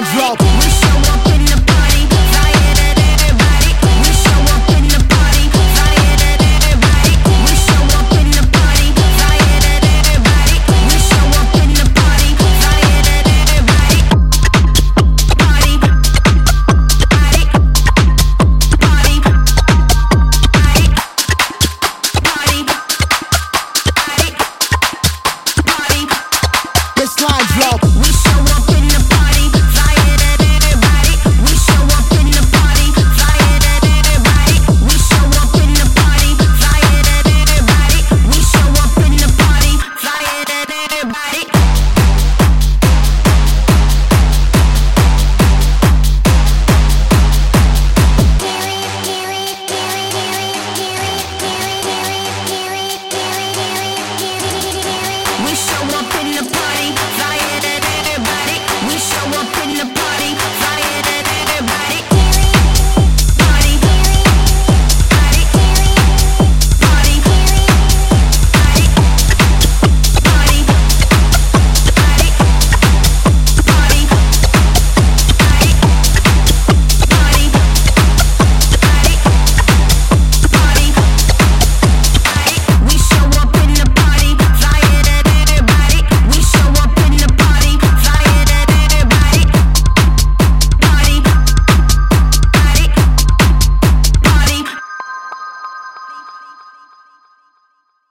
mind drop. up in the party, at everybody. We show up in the party.